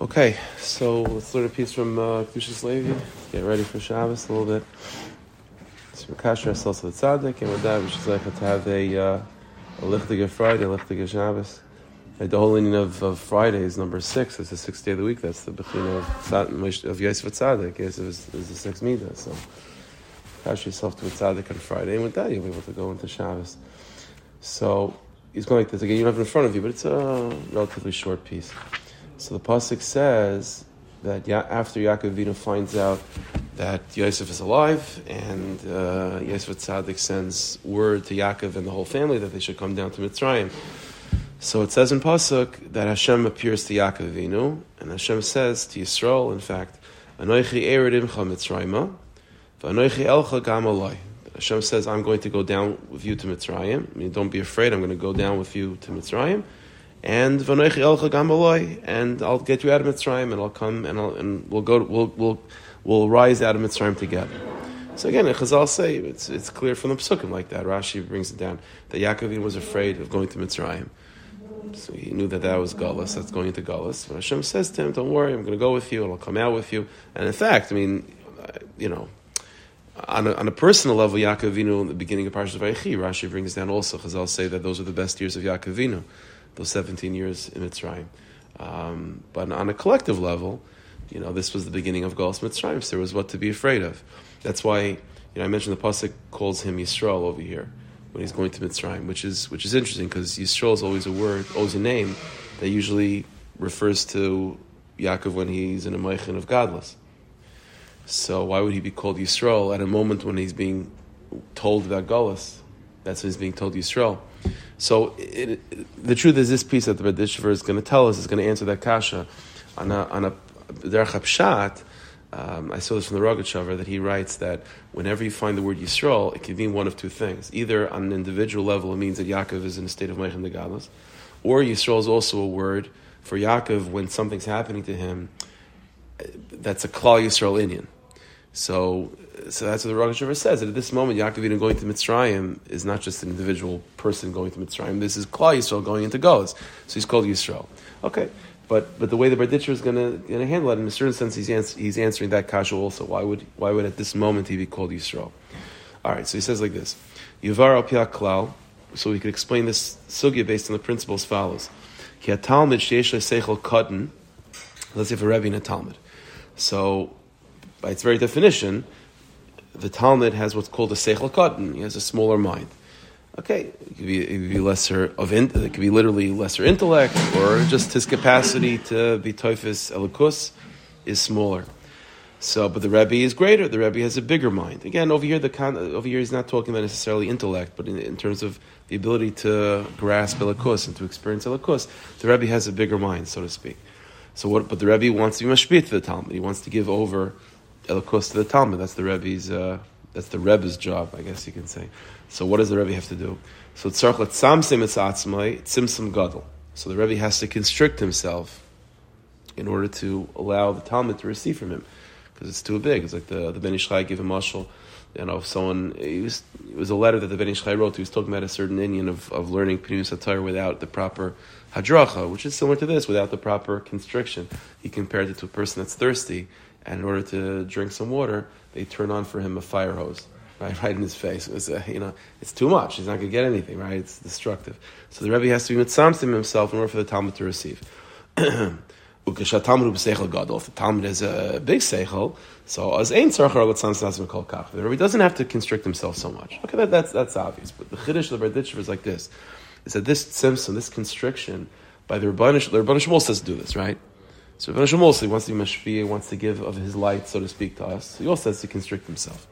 Okay, so let's learn a piece from uh, Levi. Get ready for Shabbos a little bit. So we kash ourselves to the tzaddik, and with that, we should like to have a uh, a lichtige Friday, a lichtige Shabbos. The whole meaning of, of Friday is number six. It's the sixth day of the week. That's the beginning of Tzad, of Yosef Tzaddik. Yosef is, the sixth midah. So kash yourself to a tzaddik on Friday, and with that, you'll be able to go into Shabbos. So he's going like this again. You don't have it in front of you, but it's a relatively short piece. So the pasuk says that after Yaakov Avinu finds out that Yosef is alive, and uh, Yosef Tzaddik sends word to Yaakov and the whole family that they should come down to Mitzrayim. So it says in pasuk that Hashem appears to Yaakov Avinu, and Hashem says to Yisrael, in fact, "Anoichi elcha gam aloi." Hashem says, "I'm going to go down with you to Mitzrayim. I mean, don't be afraid. I'm going to go down with you to Mitzrayim." And and I'll get you out of Mitzrayim, and I'll come, and, I'll, and we'll go, we'll, we'll, we'll rise out of Mitzrayim together. So again, Chazal say it's, it's clear from the psukim like that. Rashi brings it down that Yaakov was afraid of going to Mitzrayim, so he knew that that was Galus. That's going into Galus. But Hashem says to him, "Don't worry, I'm going to go with you, and I'll come out with you." And in fact, I mean, uh, you know, on a, on a personal level, Yaakov in the beginning of Parashat Vayechi, Rashi brings down also. Chazal say that those are the best years of Yaakov those 17 years in Mitzrayim. Um, but on a collective level, you know, this was the beginning of Galus Mitzrayim, so there was what to be afraid of. That's why, you know, I mentioned the Pasuk calls him Yisrael over here when he's going to Mitzrayim, which is, which is interesting because Yisrael is always a word, always a name that usually refers to Yaakov when he's in a Meichin of Godless. So why would he be called Yisrael at a moment when he's being told about Galus? That's when he's being told Yisrael. So it, the truth is, this piece that the Berditchever is going to tell us is going to answer that kasha on a on a derech pshat. Um, I saw this from the Rogatchover that he writes that whenever you find the word Yisrael, it can mean one of two things. Either on an individual level, it means that Yaakov is in a state of Meichem Degalos, or Yisrael is also a word for Yaakov when something's happening to him that's a Klal Yisrael Indian. So so that's what the Rosh Hashanah says. That at this moment, Yaakov going to Mitzrayim is not just an individual person going to Mitzrayim. This is Klal Yisrael going into Goz. So he's called Yisrael. Okay, but but the way the Berditcher is going to handle it, in a certain sense, he's, ans- he's answering that kasha also. Why would why would at this moment he be called Yisrael? All right, so he says like this: Yuvar al klal. So we could explain this sugya based on the principle as follows: Ki talmud sheish seichel katan. Let's say for Rebbe in a Talmud. So by its very definition the Talmud has what's called a seichel katan. He has a smaller mind. Okay, it could be, it could be lesser of it could be literally lesser intellect, or just his capacity to be toifus elikus is smaller. So, but the Rebbe is greater. The Rebbe has a bigger mind. Again, over here, the over here he's not talking about necessarily intellect, but in, in terms of the ability to grasp elikus and to experience elikus, the Rebbe has a bigger mind, so to speak. So, what? But the Rebbe wants to be mashpit to the Talmud. He wants to give over Elikos to the Talmud. That's the Rebbe's. Uh, that's the Rebbe's job, I guess you can say. So what does the Rebbe have to do? So tzarch letzamsim etzatzmai tzimsim gadol. So the Rebbe has to constrict himself in order to allow the Talmud to receive from him because it's too big. It's like the the Ben Ish Chai gave a mashal. You know, if someone it was, it was a letter that the Ben Ish Chai wrote. He was talking about a certain Indian of, of learning Pnius Satire without the proper hadracha, which is similar to this, without the proper constriction. He compared it to a person that's thirsty and in order to drink some water, they turn on for him a fire hose, right, right in his face. It was, uh, you know, it's too much. He's not going to get anything, right? It's destructive. So the Rebbe has to be mitzamsim himself in order for the Talmud to receive. If the Talmud is a big seichel, so as ein The Rebbe doesn't have to constrict himself so much. Okay, that, that's that's obvious. But the chiddush of the Berditchev is like this: is that this tzimtzum, this constriction, by the Rebbeinu, the Shmuel says do this, right? So Shmuel also wants to be mashpia, wants to give of his light, so to speak, to us. He also has to constrict himself.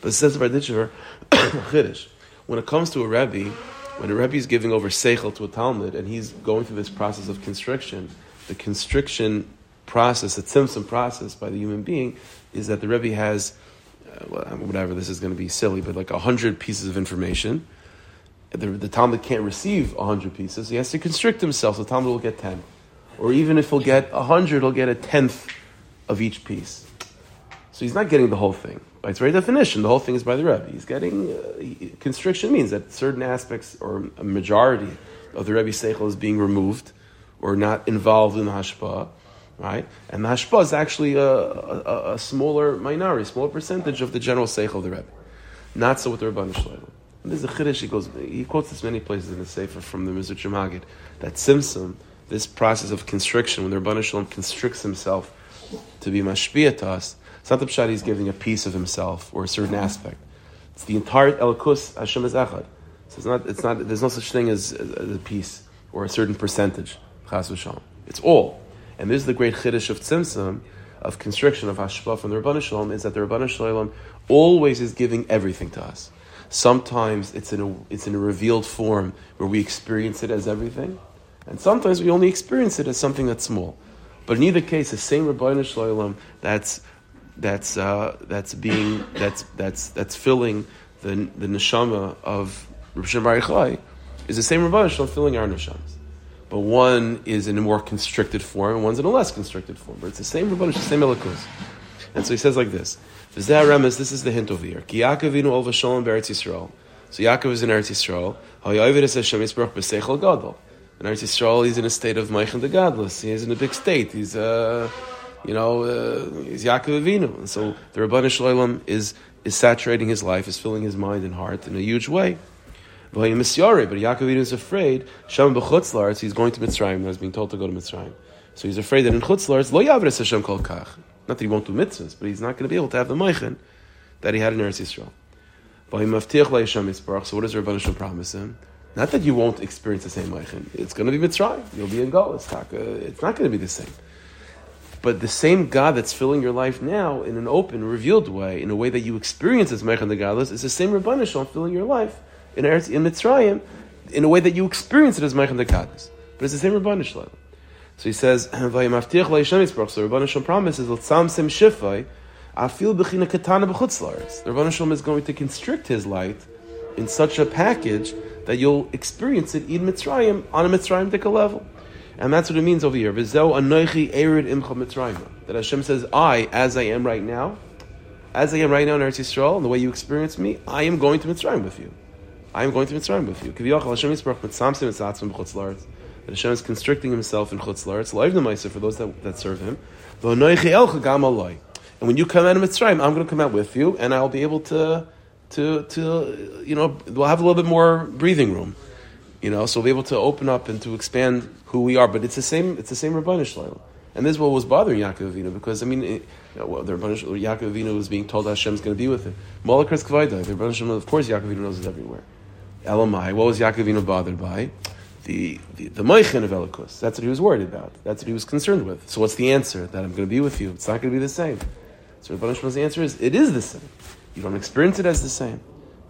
But it says about Ditcher, Chiddush, when it comes to a Rebbe, when a Rebbe is giving over seichel to a Talmud, and he's going through this process of constriction, the constriction process, the tzimtzum process by the human being, is that the Rebbe has, uh, whatever, this is going to be silly, but like a hundred pieces of information. The, the Talmud can't receive a hundred pieces. He has to constrict himself, so the Talmud will get ten or even if he'll get a hundred, he'll get a tenth of each piece. So he's not getting the whole thing. By its very definition, the whole thing is by the Rebbe. He's getting uh, constriction means that certain aspects or a majority of the Rebbe seichel is being removed or not involved in the hashpah, right? And the hashpa is actually a, a, a, smaller minority, smaller percentage of the general seichel of the Rebbe. Not so with the Rabban Shlomo. This is a chiddush. He goes. He quotes this many places in the Sefer from the Mezritcher Maggid that Simsim, this process of constriction, when the Rabban Shalom constricts himself to be mashpia to us, it's not the pshat he's giving a piece of himself or a certain aspect. It's the entire Elikus Hashem is echad. So it's not. It's not. There's no such thing as, a piece or a certain percentage. Chas v'shalom. It's all. And this is the great chiddush of tzimtzum, of constriction of hashpa from the Rabban Shalom, is that the Rabban Shalom always is giving everything to us. Sometimes it's in a it's in a revealed form where we experience it as everything, and sometimes we only experience it as something that's small. But in either case, the same Rabban Shalom that's that's uh, that's being that's that's that's filling the the neshama of Rav Shem is the same Rabban Shalom filling our neshamas but one is in a more constricted form, and one's in a less constricted form. But it's the same Rabbanu, the same Elikus. And so he says like this: This is the hint over here. Ki Yaakov ol v'sholem be'Eretz Yisrael. So Yaakov is in Eretz Yisrael. Ha'yovid es Hashem Yisbarach b'seichel gadol. In Eretz Yisrael, he's in a state of Meichen the Godless. He's in a big state. He's, uh, you know, uh, he's Yaakov Avinu. And so the Rabbanu Shalom is, is saturating his life, is filling his mind and heart in a huge way. But Yaakov Avinu is afraid, Shem b'chutzlaretz, he's going to Mitzrayim, he's being told to go to Mitzrayim. So he's afraid that in chutzlaretz, lo yavres Hashem kol kach. Not that he won't do mitzvahs, but he's not going to be able to have the meichen that he had in Eretz Yisrael. So what does Rabban Hashem promise him? Not that you won't experience the same meichen. It's going to be Mitzrayim. You'll be in Golas. Uh, it's not going to be the same. But the same God that's filling your life now in an open, revealed way, in a way that you experience as Meichen the Godless, is the same Rabban Hashem filling your life in Eretz, in Mitzrayim in a way that you experience it as Meichan Dekadis. But it's the same Rabban Shalom. So he says. So Rabban Shalom promises, "L'tzam sim shifai, afil b'china katana b'chutzlaris." The Rabban Shalom is going to constrict his light in such a package that you'll experience it in Mitzrayim on a Mitzrayim Dika level. And that's what it means over here. V'zeu anoichi erid imcha Mitzrayim. That Hashem says, I, as I am right now, as I am right now in Eretz Yisrael, and the way you experience me, I am going to Mitzrayim with you. I am going to Mitzrayim with you. That Hashem is constricting himself in Chutz Laretz, for those that, that serve him. And when you come out of Mitzrayim, I'm going to come out with you, and I'll be able to, to, to, you know, we'll have a little bit more breathing room. You know, so we'll be able to open up and to expand who we are. But it's the same, it's the same Rabbanu Shalom. And this is what was bothering Yaakov Avinu, because, I mean, it, you know, well, the Yaakov Avinu was being told Hashem's going to be with him. Molekers Kvaida, the of course Yaakov Avinu knows it everywhere. Elamai, what was Yaakovino bothered by? The, the, the Moichin of Elikus. That's what he was worried about. That's what he was concerned with. So what's the answer? That I'm going to be with you. It's not going to be the same. So Rabban Shmuel's answer is, it is the same. You don't experience it as the same.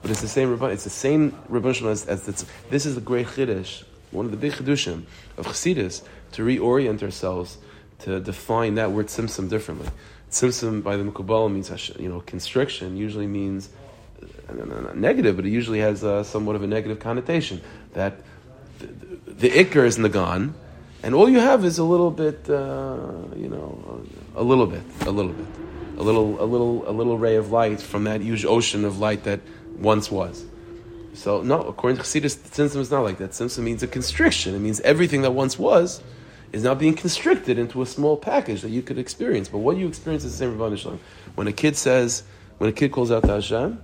But it's the same it's the same Rabban as, as the, this is the great Chiddush, one of the big Chiddushim of Chassidus, to reorient ourselves, to define that word Simsim differently. Simsim by the Mukabala means, you know, constriction usually means negative, but it usually has uh, somewhat of a negative connotation. That the, the, the is nagan, and all you have is a little bit, uh, you know, a little bit, a little bit, a little, a little, a little ray of light from that huge ocean of light that once was. So no, according to Chassidus, Tzimtzum is not like that. Tzimtzum means a constriction. It means everything that once was is now being constricted into a small package that you could experience. But what you experience is the same Rebbeinu When a kid says, when a kid calls out to Hashem,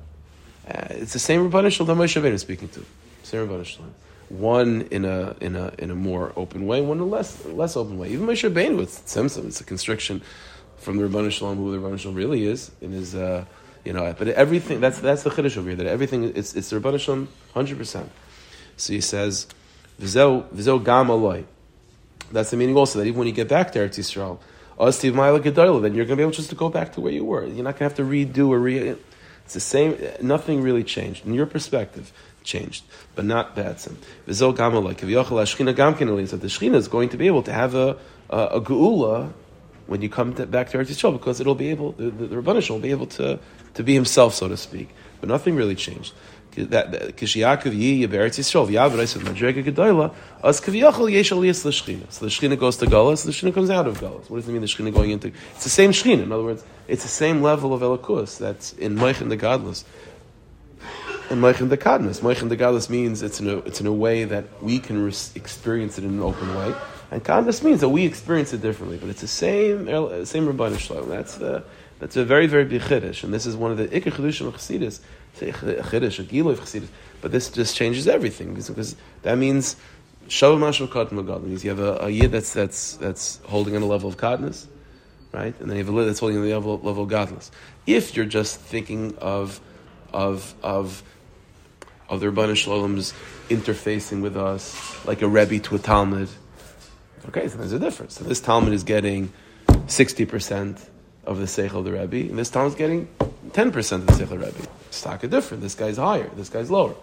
uh, it's the same Rabban Shalom that Moshe Rabbeinu is speaking to. Same Rabban Shalom. One in a in a in a more open way, one in a less less open way. Even Moshe Rabbeinu, it's Tzimtzum, it's a constriction from the Rabban Shalom, who the Rabban Shalom really is in his. Uh, you know, but everything that's that's the chiddush over here. That everything it's it's the Rabban Shalom hundred percent. So he says, "Vizel vizel gam aloi." That's the meaning also that even when you get back to Eretz Yisrael, oh, Steve then you're going to be able just to go back to where you were. You're not going to have to redo or re. It's the same. Nothing really changed in your perspective. Changed, but not Batsim. Kaviyachal ashchina gamkin So the shchina is going to be able to have a a, a geula when you come to, back to Eretz Yisrael because it'll be able the, the, the will be able to to be himself, so to speak. But nothing really changed. So the shchina goes to galus, the shchina comes out of galus. What does it mean? The shchina going into? It's the same shchina. In other words, it's the same level of elikus that's in moich and the godless. And moich and the kadness. Moich and the godless means it's in a it's in a way that we can re- experience it in an open way. And Kadnas means that we experience it differently, but it's the same er, same Rabban Shalom. That's the that's a very very big chiddush, and this is one of the ikar chidushim of Chassidus. Chiddush, a gilo of Chassidus, but this just changes everything because, that means Shavah Mashal Kadma God means you have a, a yid that's that's that's holding on a level of Kadnas, right, and then you have a lid that's holding on the level, level of godless. If you're just thinking of of of of the Rabban Shalom's interfacing with us like a Rebbe to a Talmud. Okay, so there's a difference. So this Talmud is getting 60% of the Seichel of the Rebbe, and this Talmud is getting 10% of the Seichel of the Rebbe. Stock is different. This guy's higher, this guy's lower.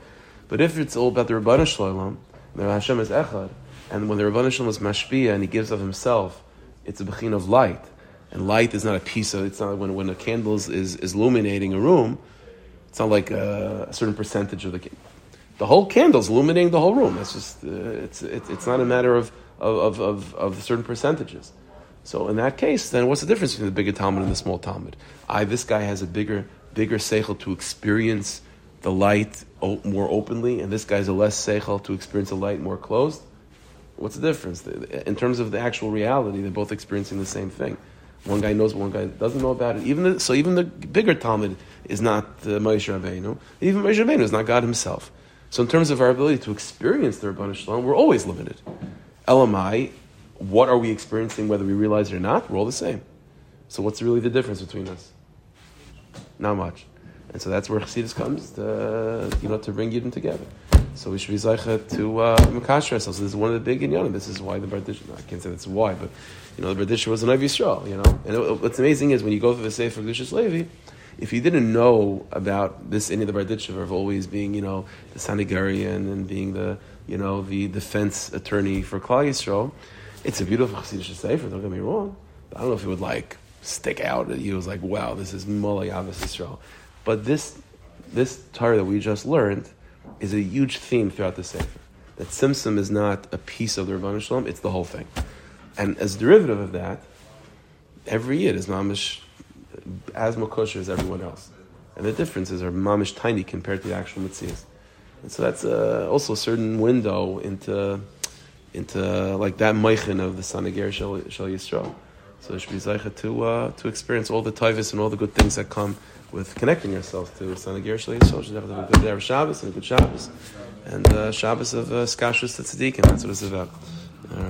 But if it's all about the Rabban Shalom, the Hashem is Echad, and when the Rabban Shalom is Mashpia and he gives of himself, it's a bechin of light. And light is not a piece of, it's not when, when a candle is, is, illuminating a room, it's not like a, a certain percentage of the the whole candle's illuminating the whole room. It's just uh, it's, it's it's not a matter of of, of, of certain percentages. So in that case, then what's the difference between the bigger Talmud and the small Talmud? I this guy has a bigger bigger seichel to experience the light more openly, and this guy's a less seichel to experience the light more closed. What's the difference in terms of the actual reality? They're both experiencing the same thing. One guy knows, one guy doesn't know about it. Even the, so, even the bigger Talmud is not uh, Moshe Rabbeinu. Even Moshe Rabbeinu is not God Himself. So, in terms of our ability to experience the Rabbanah Shalom, we're always limited. Elamai, what are we experiencing, whether we realize it or not? We're all the same. So, what's really the difference between us? Not much. And so that's where Chassidus comes, to, you know, to bring Yidden together. So we should be zeicha to uh, ourselves. This is one of the big inyanim. This is why the Bardisha. I can't say that's why, but you know, the Bardisha was an Ivy Yisrael. You know, and it, what's amazing is when you go through the Sefer Kedushas Levi, if you didn't know about this any of the Barditcher of always being, you know, the Sanigarian and being the, you know, the defense attorney for Klal Yisrael, it's a beautiful Chassidish Sefer. Don't get me wrong. I don't know if it would like stick out at you. It was like, wow, this is Mullah Yavis Yisrael. But this this Torah that we just learned is a huge theme throughout the Sefer. That Tzimtzum is not a piece of the Rabban Shalom, it's the whole thing. And as derivative of that, every year is mamish as makosher as everyone else. And the differences are mamish tiny compared to the actual mitzvahs. And so that's uh, also a certain window into into like that meichin of the Sanager Shal, Shal Yisrael. So it should be zeicha to uh, to experience all the tivus and all the good things that come with connecting yourself to Sanager Shal Yisrael. Should have a good day of Shabbos and a good Shabbos and uh, Shabbos of uh, Skashus Tzaddikim. That's what it's about.